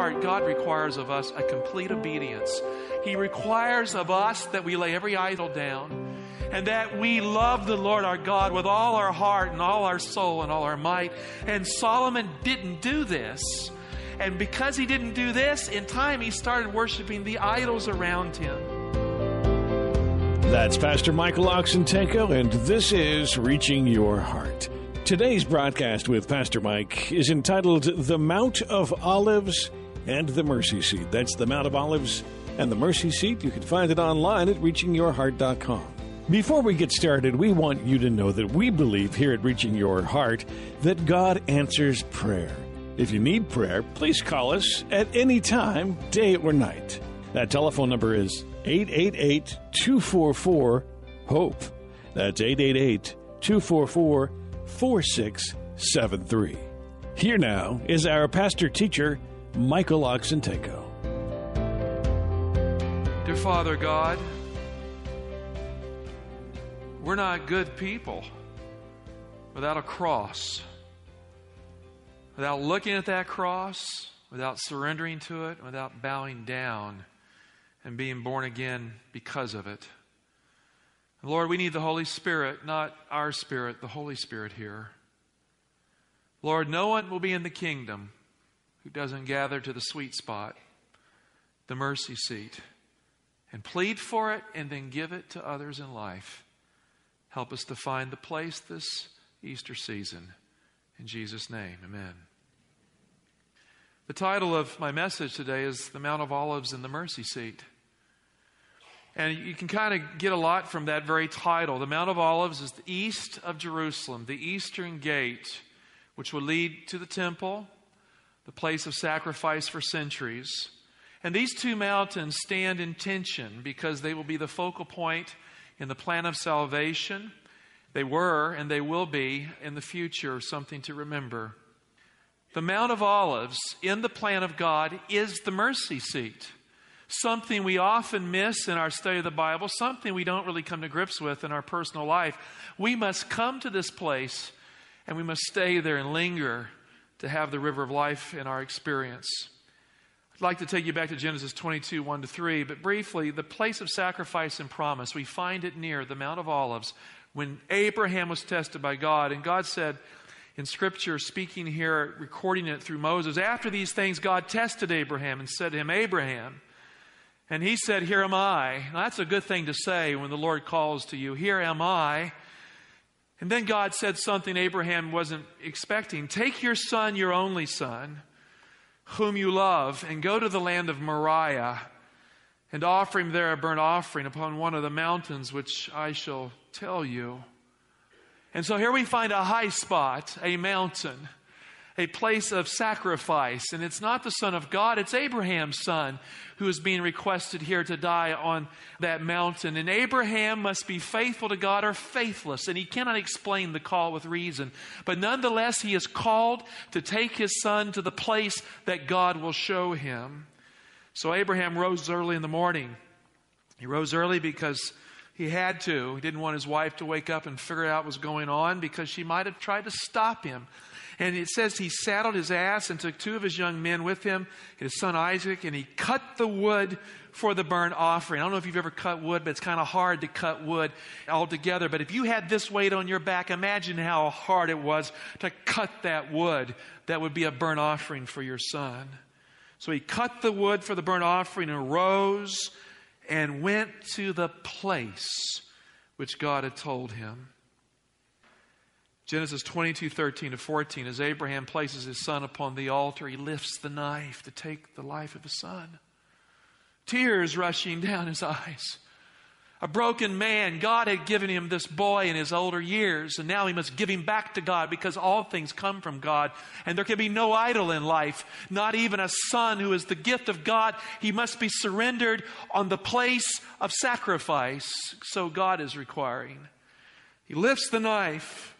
Heart, God requires of us a complete obedience. He requires of us that we lay every idol down and that we love the Lord our God with all our heart and all our soul and all our might. And Solomon didn't do this. And because he didn't do this, in time he started worshiping the idols around him. That's Pastor Michael Oxentenko, and this is Reaching Your Heart. Today's broadcast with Pastor Mike is entitled The Mount of Olives and the Mercy Seat. That's the Mount of Olives and the Mercy Seat. You can find it online at reachingyourheart.com. Before we get started, we want you to know that we believe here at Reaching Your Heart that God answers prayer. If you need prayer, please call us at any time, day or night. That telephone number is 888 244 HOPE. That's 888 244 4673. Here now is our pastor teacher, Michael Oxentenko. Dear Father God, we're not good people without a cross. Without looking at that cross, without surrendering to it, without bowing down and being born again because of it. Lord, we need the Holy Spirit, not our spirit, the Holy Spirit here. Lord, no one will be in the kingdom who doesn't gather to the sweet spot, the mercy seat, and plead for it and then give it to others in life. Help us to find the place this Easter season. In Jesus' name, amen. The title of my message today is The Mount of Olives and the Mercy Seat. And you can kind of get a lot from that very title. The Mount of Olives is the east of Jerusalem, the eastern gate, which will lead to the temple, the place of sacrifice for centuries. And these two mountains stand in tension because they will be the focal point in the plan of salvation. They were and they will be in the future something to remember. The Mount of Olives in the plan of God is the mercy seat something we often miss in our study of the Bible, something we don't really come to grips with in our personal life. We must come to this place and we must stay there and linger to have the river of life in our experience. I'd like to take you back to Genesis 22, 1 to 3, but briefly, the place of sacrifice and promise, we find it near the Mount of Olives when Abraham was tested by God, and God said, in Scripture, speaking here, recording it through Moses, after these things, God tested Abraham and said to him, Abraham, and he said, Here am I. Now, that's a good thing to say when the Lord calls to you. Here am I. And then God said something Abraham wasn't expecting Take your son, your only son, whom you love, and go to the land of Moriah and offer him there a burnt offering upon one of the mountains which I shall tell you. And so here we find a high spot, a mountain a place of sacrifice. And it's not the Son of God, it's Abraham's son who is being requested here to die on that mountain. And Abraham must be faithful to God or faithless. And he cannot explain the call with reason. But nonetheless, he is called to take his son to the place that God will show him. So Abraham rose early in the morning. He rose early because he had to. He didn't want his wife to wake up and figure out what was going on because she might have tried to stop him. And it says he saddled his ass and took two of his young men with him, his son Isaac, and he cut the wood for the burnt offering. I don't know if you've ever cut wood, but it's kind of hard to cut wood altogether. But if you had this weight on your back, imagine how hard it was to cut that wood that would be a burnt offering for your son. So he cut the wood for the burnt offering and rose and went to the place which God had told him. Genesis 22, 13 to 14, as Abraham places his son upon the altar, he lifts the knife to take the life of his son. Tears rushing down his eyes. a broken man. God had given him this boy in his older years, and now he must give him back to God because all things come from God. And there can be no idol in life, not even a son who is the gift of God. He must be surrendered on the place of sacrifice. So God is requiring. He lifts the knife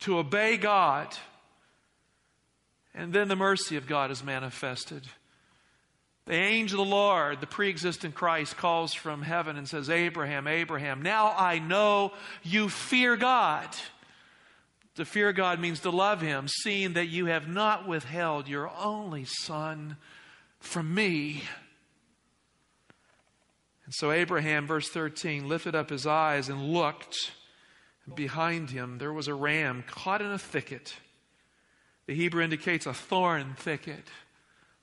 to obey God, and then the mercy of God is manifested. The angel of the Lord, the pre existent Christ, calls from heaven and says, Abraham, Abraham, now I know you fear God. To fear God means to love Him, seeing that you have not withheld your only Son from me. And so Abraham, verse 13, lifted up his eyes and looked. Behind him, there was a ram caught in a thicket. The Hebrew indicates a thorn thicket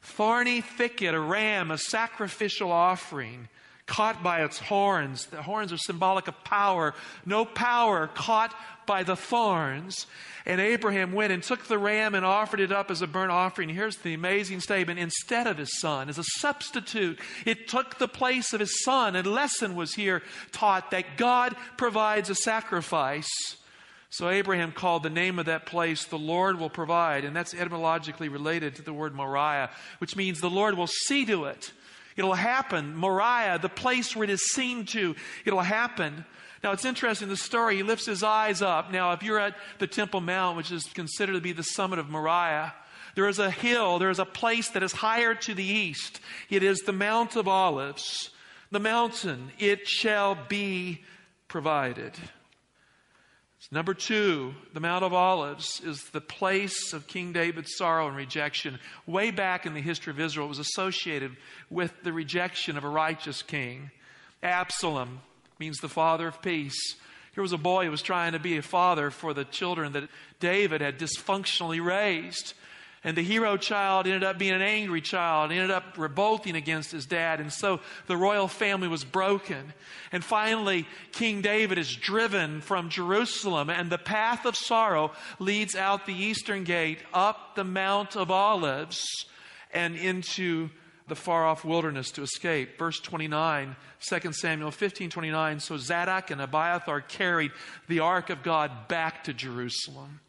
thorny thicket, a ram, a sacrificial offering, caught by its horns. The horns are symbolic of power. No power, caught by the thorns. And Abraham went and took the ram and offered it up as a burnt offering. Here's the amazing statement instead of his son, as a substitute, it took the place of his son. A lesson was here taught that God provides a sacrifice so Abraham called the name of that place, the Lord will provide. And that's etymologically related to the word Moriah, which means the Lord will see to it. It'll happen. Moriah, the place where it is seen to, it'll happen. Now it's interesting, the story, he lifts his eyes up. Now, if you're at the Temple Mount, which is considered to be the summit of Moriah, there is a hill, there is a place that is higher to the east. It is the Mount of Olives. The mountain, it shall be provided. Number two, the Mount of Olives is the place of King David's sorrow and rejection. Way back in the history of Israel, it was associated with the rejection of a righteous king. Absalom means the father of peace. Here was a boy who was trying to be a father for the children that David had dysfunctionally raised. And the hero child ended up being an angry child, ended up revolting against his dad. And so the royal family was broken. And finally, King David is driven from Jerusalem, and the path of sorrow leads out the eastern gate, up the Mount of Olives, and into the far off wilderness to escape. Verse 29, 2 Samuel 15 29. So Zadok and Abiathar carried the ark of God back to Jerusalem.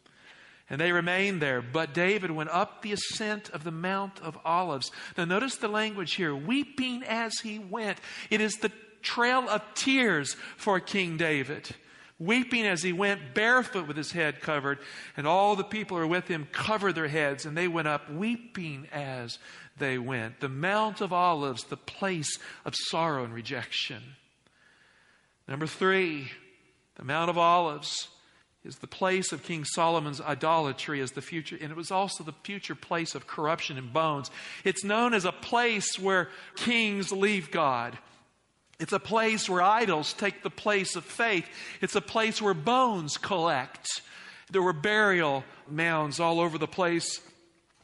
And they remained there. But David went up the ascent of the Mount of Olives. Now, notice the language here weeping as he went. It is the trail of tears for King David. Weeping as he went, barefoot with his head covered, and all the people who were with him covered their heads, and they went up weeping as they went. The Mount of Olives, the place of sorrow and rejection. Number three, the Mount of Olives is the place of King Solomon's idolatry as the future, and it was also the future place of corruption and bones. It's known as a place where kings leave God. It's a place where idols take the place of faith. It's a place where bones collect. There were burial mounds all over the place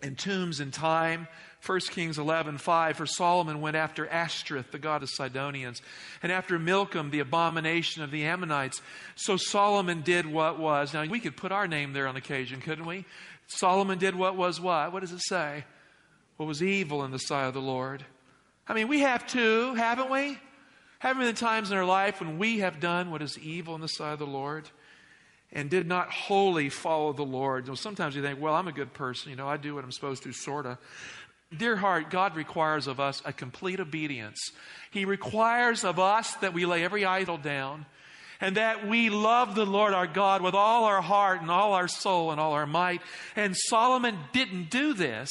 and tombs in time. 1 Kings 11, 5, for Solomon went after Ashtoreth, the god of Sidonians, and after Milcom, the abomination of the Ammonites. So Solomon did what was. Now, we could put our name there on occasion, couldn't we? Solomon did what was what? What does it say? What was evil in the sight of the Lord. I mean, we have too, haven't we? Haven't been times in our life when we have done what is evil in the sight of the Lord? and did not wholly follow the Lord. You know, sometimes you think, well, I'm a good person. You know, I do what I'm supposed to, sort of. Dear heart, God requires of us a complete obedience. He requires of us that we lay every idol down and that we love the Lord our God with all our heart and all our soul and all our might. And Solomon didn't do this.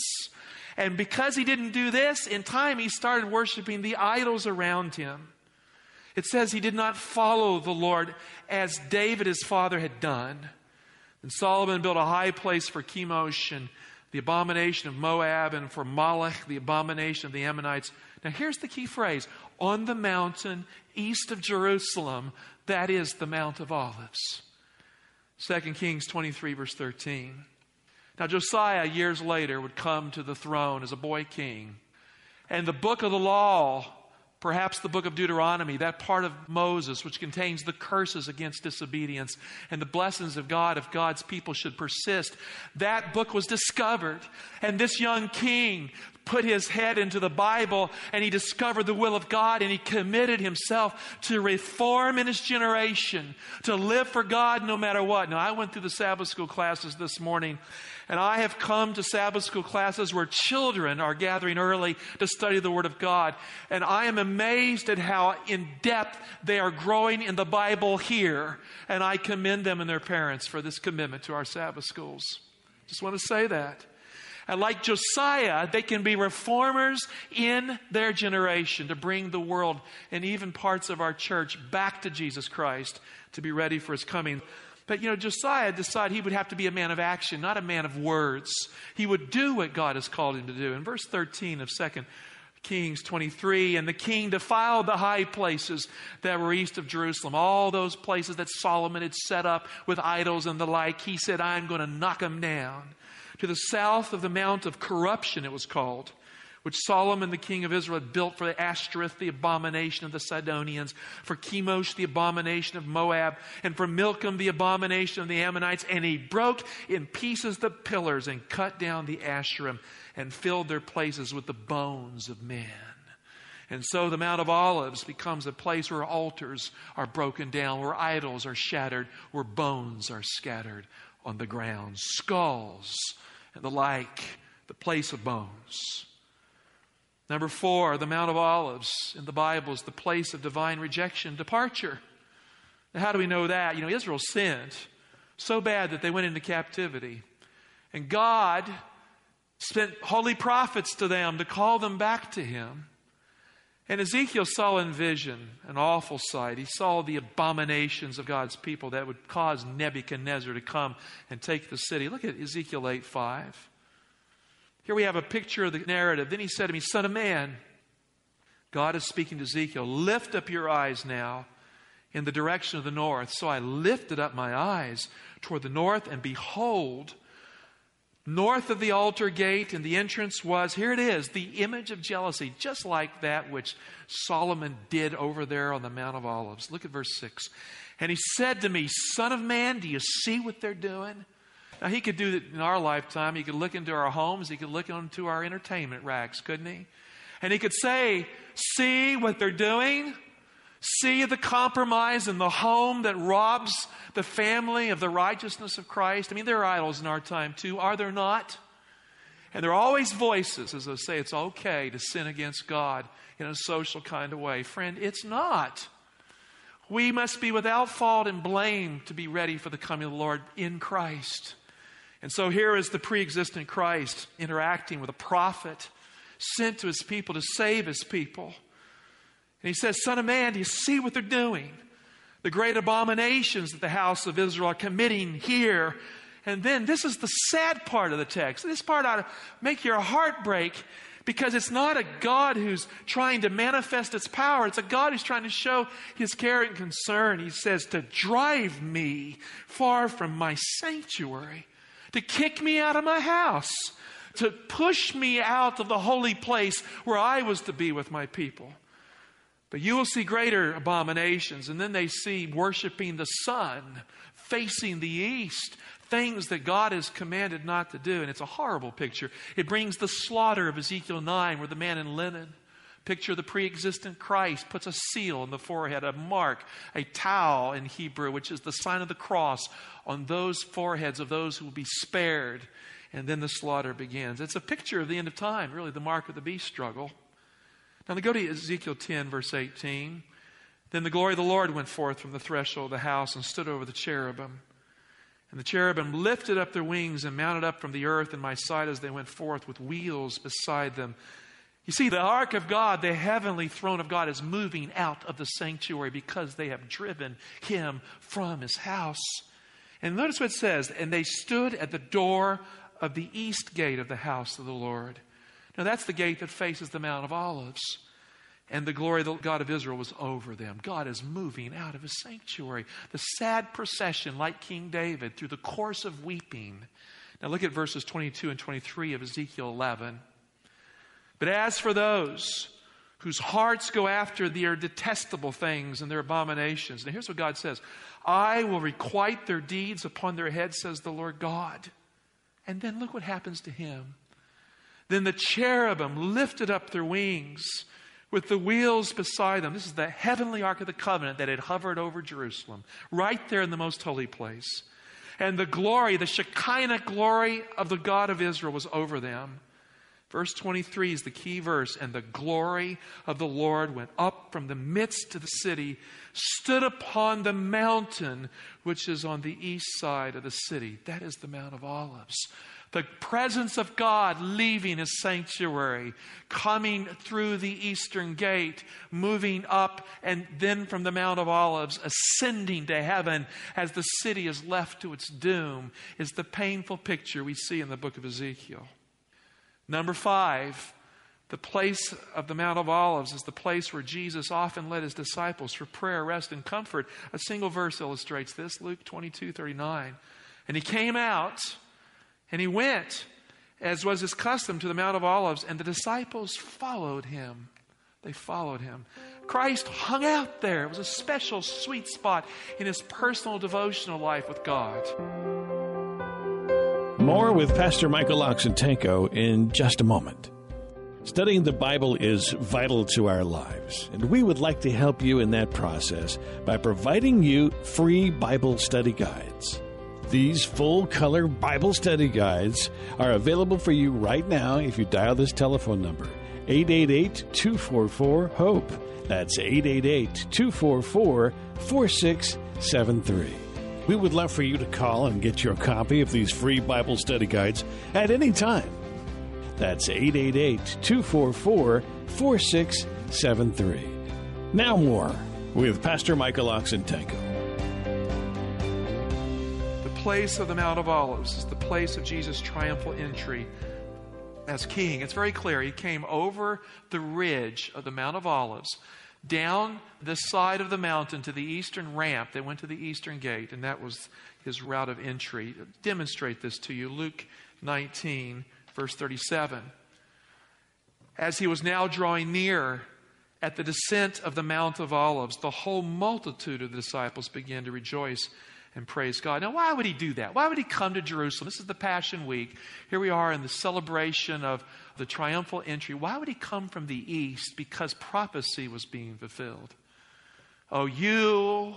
And because he didn't do this, in time he started worshiping the idols around him. It says he did not follow the Lord as David, his father, had done. And Solomon built a high place for Chemosh and the abomination of Moab, and for Molech, the abomination of the Ammonites. Now, here's the key phrase on the mountain east of Jerusalem, that is the Mount of Olives. 2 Kings 23, verse 13. Now, Josiah, years later, would come to the throne as a boy king, and the book of the law Perhaps the book of Deuteronomy, that part of Moses which contains the curses against disobedience and the blessings of God if God's people should persist. That book was discovered. And this young king put his head into the Bible and he discovered the will of God and he committed himself to reform in his generation, to live for God no matter what. Now, I went through the Sabbath school classes this morning and I have come to Sabbath school classes where children are gathering early to study the Word of God. And I am amazed at how in depth they are growing in the Bible here. And I commend them and their parents for this commitment to our Sabbath schools. Just want to say that. Like Josiah, they can be reformers in their generation to bring the world and even parts of our church back to Jesus Christ to be ready for his coming. But you know, Josiah decided he would have to be a man of action, not a man of words. He would do what God has called him to do. In verse 13 of 2 Kings 23, and the king defiled the high places that were east of Jerusalem, all those places that Solomon had set up with idols and the like. He said, I'm going to knock them down. To the south of the Mount of Corruption, it was called which Solomon, the king of Israel, had built for the Ashtoreth, the abomination of the Sidonians, for Chemosh, the abomination of Moab, and for Milcom, the abomination of the Ammonites. And he broke in pieces the pillars and cut down the Asherim and filled their places with the bones of men. And so the Mount of Olives becomes a place where altars are broken down, where idols are shattered, where bones are scattered on the ground, skulls and the like, the place of bones. Number four, the Mount of Olives in the Bible is the place of divine rejection, departure. Now, how do we know that? You know, Israel sinned so bad that they went into captivity. And God sent holy prophets to them to call them back to Him. And Ezekiel saw in vision an awful sight. He saw the abominations of God's people that would cause Nebuchadnezzar to come and take the city. Look at Ezekiel 8 5. Here we have a picture of the narrative. Then he said to me, Son of man, God is speaking to Ezekiel, lift up your eyes now in the direction of the north. So I lifted up my eyes toward the north, and behold, north of the altar gate and the entrance was, here it is, the image of jealousy, just like that which Solomon did over there on the Mount of Olives. Look at verse 6. And he said to me, Son of man, do you see what they're doing? Now, he could do it in our lifetime. He could look into our homes. He could look into our entertainment racks, couldn't he? And he could say, See what they're doing? See the compromise in the home that robs the family of the righteousness of Christ? I mean, there are idols in our time too, are there not? And there are always voices, as I say, it's okay to sin against God in a social kind of way. Friend, it's not. We must be without fault and blame to be ready for the coming of the Lord in Christ. And so here is the pre existent Christ interacting with a prophet sent to his people to save his people. And he says, Son of man, do you see what they're doing? The great abominations that the house of Israel are committing here. And then this is the sad part of the text. This part ought to make your heart break because it's not a God who's trying to manifest its power. It's a God who's trying to show his care and concern. He says, to drive me far from my sanctuary to kick me out of my house, to push me out of the holy place where I was to be with my people. But you will see greater abominations. And then they see worshiping the sun, facing the east, things that God has commanded not to do. And it's a horrible picture. It brings the slaughter of Ezekiel 9, where the man in linen Picture the pre existent Christ puts a seal on the forehead, a mark, a tau in Hebrew, which is the sign of the cross on those foreheads of those who will be spared. And then the slaughter begins. It's a picture of the end of time, really, the mark of the beast struggle. Now, go to Ezekiel 10, verse 18. Then the glory of the Lord went forth from the threshold of the house and stood over the cherubim. And the cherubim lifted up their wings and mounted up from the earth in my sight as they went forth with wheels beside them. You see, the ark of God, the heavenly throne of God, is moving out of the sanctuary because they have driven him from his house. And notice what it says and they stood at the door of the east gate of the house of the Lord. Now, that's the gate that faces the Mount of Olives. And the glory of the God of Israel was over them. God is moving out of his sanctuary. The sad procession, like King David, through the course of weeping. Now, look at verses 22 and 23 of Ezekiel 11. But as for those whose hearts go after their detestable things and their abominations, now here's what God says I will requite their deeds upon their heads, says the Lord God. And then look what happens to him. Then the cherubim lifted up their wings with the wheels beside them. This is the heavenly Ark of the Covenant that had hovered over Jerusalem, right there in the most holy place. And the glory, the Shekinah glory of the God of Israel was over them. Verse 23 is the key verse. And the glory of the Lord went up from the midst of the city, stood upon the mountain which is on the east side of the city. That is the Mount of Olives the presence of God leaving his sanctuary, coming through the eastern gate, moving up, and then from the Mount of Olives, ascending to heaven as the city is left to its doom, is the painful picture we see in the book of Ezekiel. Number five, the place of the Mount of Olives is the place where Jesus often led his disciples for prayer, rest, and comfort. A single verse illustrates this Luke 22 39. And he came out and he went, as was his custom, to the Mount of Olives, and the disciples followed him. They followed him. Christ hung out there. It was a special sweet spot in his personal devotional life with God. More with Pastor Michael Oxentenko in just a moment. Studying the Bible is vital to our lives, and we would like to help you in that process by providing you free Bible study guides. These full color Bible study guides are available for you right now if you dial this telephone number 888 244 HOPE. That's 888 244 4673. We would love for you to call and get your copy of these free Bible study guides at any time. That's 888 244 4673. Now, more with Pastor Michael Oxentenko place of the Mount of Olives is the place of Jesus' triumphal entry as king. It's very clear. He came over the ridge of the Mount of Olives, down the side of the mountain to the eastern ramp that went to the eastern gate, and that was his route of entry. Demonstrate this to you. Luke 19, verse 37. As he was now drawing near at the descent of the Mount of Olives, the whole multitude of the disciples began to rejoice and praise God. Now, why would he do that? Why would he come to Jerusalem? This is the Passion Week. Here we are in the celebration of the triumphal entry. Why would he come from the east? Because prophecy was being fulfilled. Oh, you,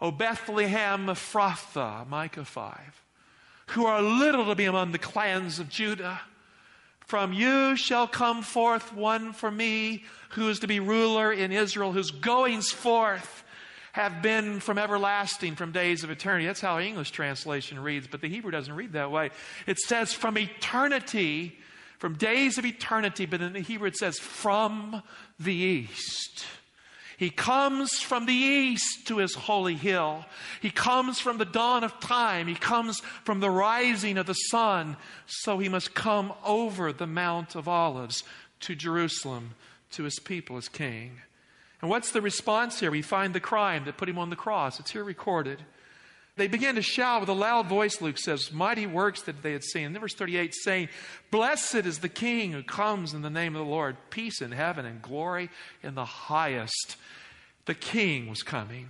O Bethlehem Ephrathah, Micah 5, who are little to be among the clans of Judah. From you shall come forth one for me who is to be ruler in Israel, whose goings forth have been from everlasting, from days of eternity. That's how English translation reads, but the Hebrew doesn't read that way. It says from eternity, from days of eternity, but in the Hebrew it says from the east. He comes from the east to his holy hill. He comes from the dawn of time. He comes from the rising of the sun. So he must come over the Mount of Olives to Jerusalem to his people as king. And what's the response here? We find the crime that put him on the cross. It's here recorded. They began to shout with a loud voice, Luke says, mighty works that they had seen. And verse 38 saying, Blessed is the King who comes in the name of the Lord, peace in heaven and glory in the highest. The King was coming.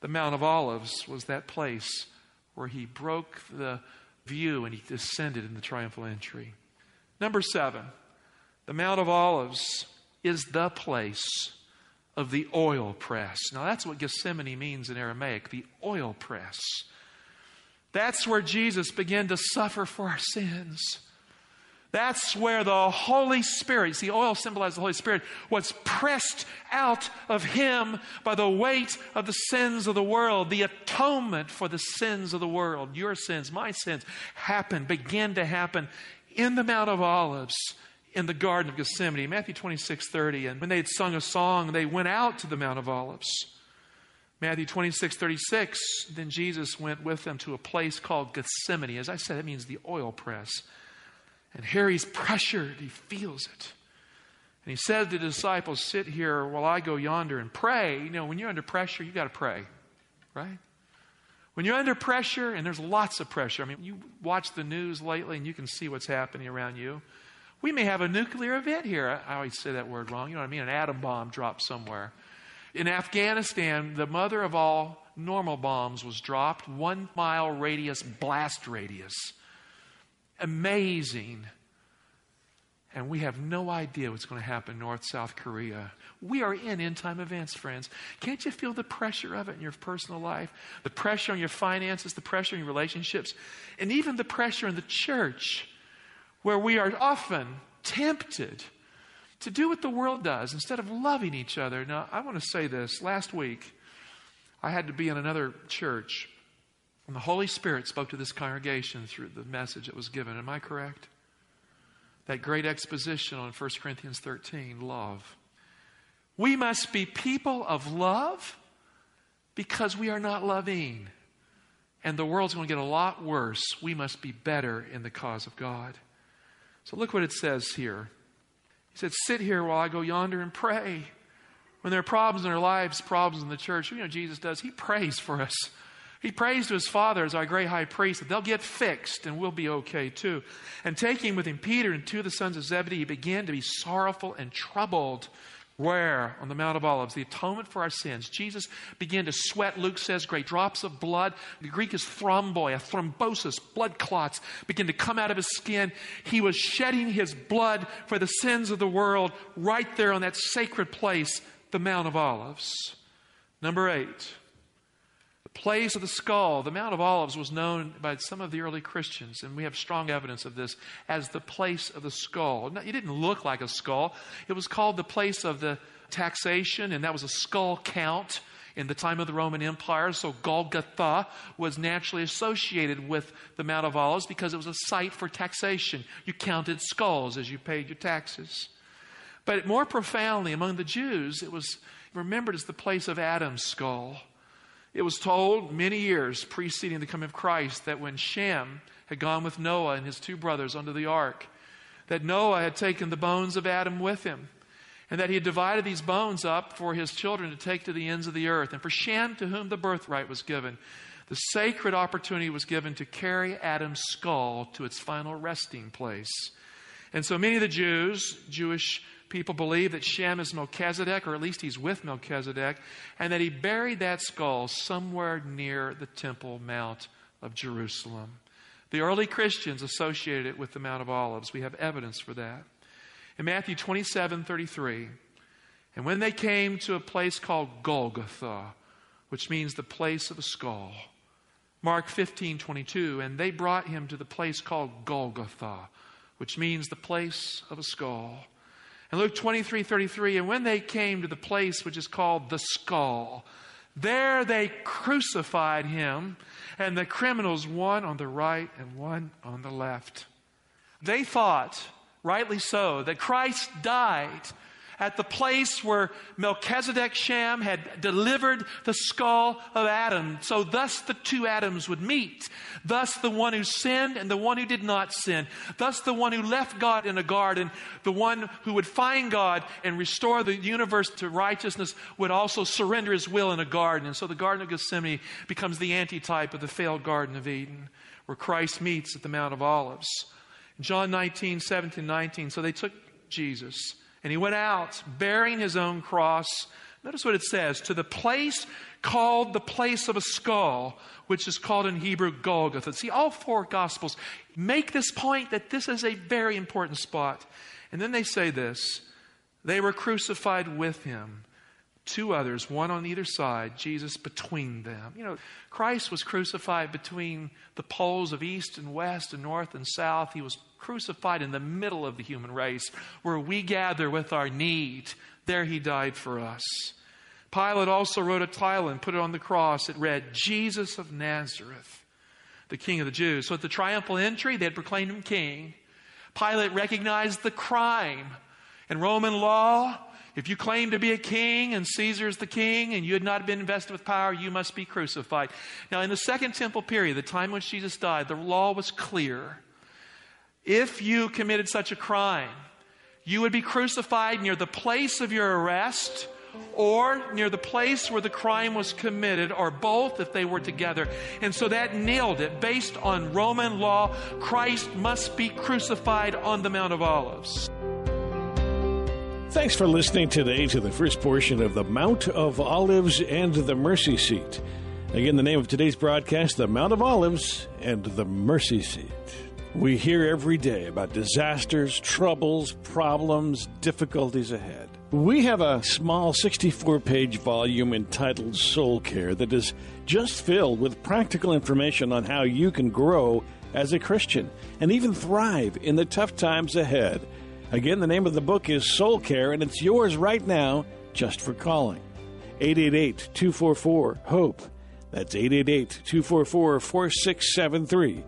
The Mount of Olives was that place where he broke the view and he descended in the triumphal entry. Number seven, the Mount of Olives is the place of the oil press. Now, that's what Gethsemane means in Aramaic the oil press. That's where Jesus began to suffer for our sins. That's where the Holy Spirit, see, oil symbolizes the Holy Spirit, was pressed out of him by the weight of the sins of the world. The atonement for the sins of the world, your sins, my sins, happened, began to happen in the Mount of Olives in the Garden of Gethsemane, Matthew 26, 30. And when they had sung a song, they went out to the Mount of Olives. Matthew 26, 36. Then Jesus went with them to a place called Gethsemane. As I said, it means the oil press. And here he's pressured, he feels it. And he said to the disciples, Sit here while I go yonder and pray. You know, when you're under pressure, you got to pray, right? When you're under pressure, and there's lots of pressure, I mean, you watch the news lately and you can see what's happening around you. We may have a nuclear event here. I always say that word wrong. You know what I mean? An atom bomb dropped somewhere. In Afghanistan, the mother of all normal bombs was dropped, one mile radius blast radius. Amazing. and we have no idea what's going to happen North South Korea. We are in end time events, friends. Can't you feel the pressure of it in your personal life? The pressure on your finances, the pressure in your relationships, and even the pressure in the church, where we are often tempted to do what the world does instead of loving each other. Now, I want to say this. Last week, I had to be in another church, and the Holy Spirit spoke to this congregation through the message that was given. Am I correct? That great exposition on 1 Corinthians 13 love. We must be people of love because we are not loving. And the world's going to get a lot worse. We must be better in the cause of God. So look what it says here. He said, Sit here while I go yonder and pray. When there are problems in our lives, problems in the church, you know Jesus does? He prays for us. He prays to his Father as our great high priest that they'll get fixed and we'll be okay too. And taking with him Peter and two of the sons of Zebedee, he began to be sorrowful and troubled. Where? On the Mount of Olives, the atonement for our sins. Jesus began to sweat, Luke says, great drops of blood. The Greek is thromboi, a thrombosis, blood clots begin to come out of his skin. He was shedding his blood for the sins of the world right there on that sacred place, the Mount of Olives. Number eight, place of the skull. The Mount of Olives was known by some of the early Christians, and we have strong evidence of this, as the place of the skull. It didn't look like a skull, it was called the place of the taxation, and that was a skull count in the time of the Roman Empire. So Golgotha was naturally associated with the Mount of Olives because it was a site for taxation. You counted skulls as you paid your taxes. But more profoundly, among the Jews, it was remembered as the place of Adam's skull. It was told many years preceding the coming of Christ that when Shem had gone with Noah and his two brothers under the ark, that Noah had taken the bones of Adam with him, and that he had divided these bones up for his children to take to the ends of the earth. And for Shem, to whom the birthright was given, the sacred opportunity was given to carry Adam's skull to its final resting place. And so many of the Jews, Jewish people believe that Shem is Melchizedek, or at least he's with Melchizedek, and that he buried that skull somewhere near the Temple Mount of Jerusalem. The early Christians associated it with the Mount of Olives. We have evidence for that. In Matthew 27 33, and when they came to a place called Golgotha, which means the place of a skull, Mark 15 22, and they brought him to the place called Golgotha, which means the place of a skull. And Luke 23 33, and when they came to the place which is called the skull, there they crucified him, and the criminals, one on the right and one on the left. They thought, rightly so, that Christ died at the place where Melchizedek Shem had delivered the skull of Adam. So, thus the two Adams would meet. Thus, the one who sinned and the one who did not sin. Thus, the one who left God in a garden, the one who would find God and restore the universe to righteousness, would also surrender his will in a garden. And so, the Garden of Gethsemane becomes the antitype of the failed Garden of Eden, where Christ meets at the Mount of Olives. John 19, 17, 19. So they took Jesus and he went out bearing his own cross. Notice what it says to the place called the place of a skull, which is called in Hebrew Golgotha. See, all four Gospels make this point that this is a very important spot. And then they say this they were crucified with him. Two others, one on either side, Jesus between them. You know, Christ was crucified between the poles of east and west and north and south. He was crucified in the middle of the human race where we gather with our need. There he died for us. Pilate also wrote a title and put it on the cross. It read, Jesus of Nazareth, the King of the Jews. So at the triumphal entry, they had proclaimed him king. Pilate recognized the crime. In Roman law, if you claim to be a king and Caesar is the king and you had not been invested with power, you must be crucified. Now, in the Second Temple period, the time when Jesus died, the law was clear. If you committed such a crime, you would be crucified near the place of your arrest or near the place where the crime was committed, or both if they were together. And so that nailed it. Based on Roman law, Christ must be crucified on the Mount of Olives. Thanks for listening today to the first portion of the Mount of Olives and the Mercy Seat. Again, the name of today's broadcast, the Mount of Olives and the Mercy Seat. We hear every day about disasters, troubles, problems, difficulties ahead. We have a small 64 page volume entitled Soul Care that is just filled with practical information on how you can grow as a Christian and even thrive in the tough times ahead. Again, the name of the book is Soul Care, and it's yours right now just for calling. 888 244 HOPE. That's 888 244 4673.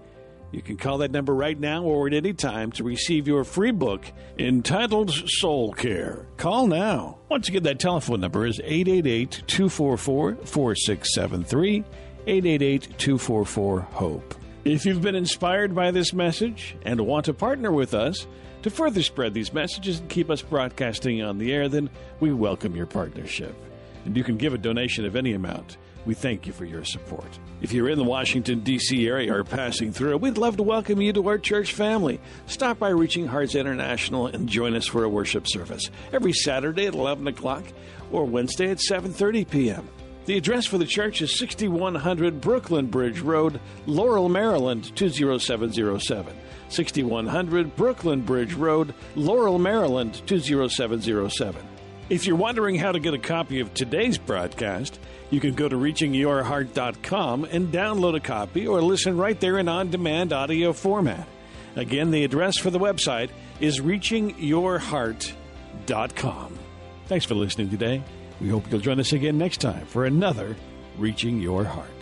You can call that number right now or at any time to receive your free book entitled Soul Care. Call now. Once again, that telephone number is 888 244 4673. 888 244 HOPE. If you've been inspired by this message and want to partner with us to further spread these messages and keep us broadcasting on the air, then we welcome your partnership. And you can give a donation of any amount. We thank you for your support. If you're in the Washington, D.C. area or passing through, we'd love to welcome you to our church family. Stop by Reaching Hearts International and join us for a worship service every Saturday at 11 o'clock or Wednesday at 7.30 p.m. The address for the church is 6100 Brooklyn Bridge Road, Laurel, Maryland 20707. 6100 Brooklyn Bridge Road, Laurel, Maryland 20707. If you're wondering how to get a copy of today's broadcast, you can go to reachingyourheart.com and download a copy or listen right there in on demand audio format. Again, the address for the website is reachingyourheart.com. Thanks for listening today. We hope you'll join us again next time for another Reaching Your Heart.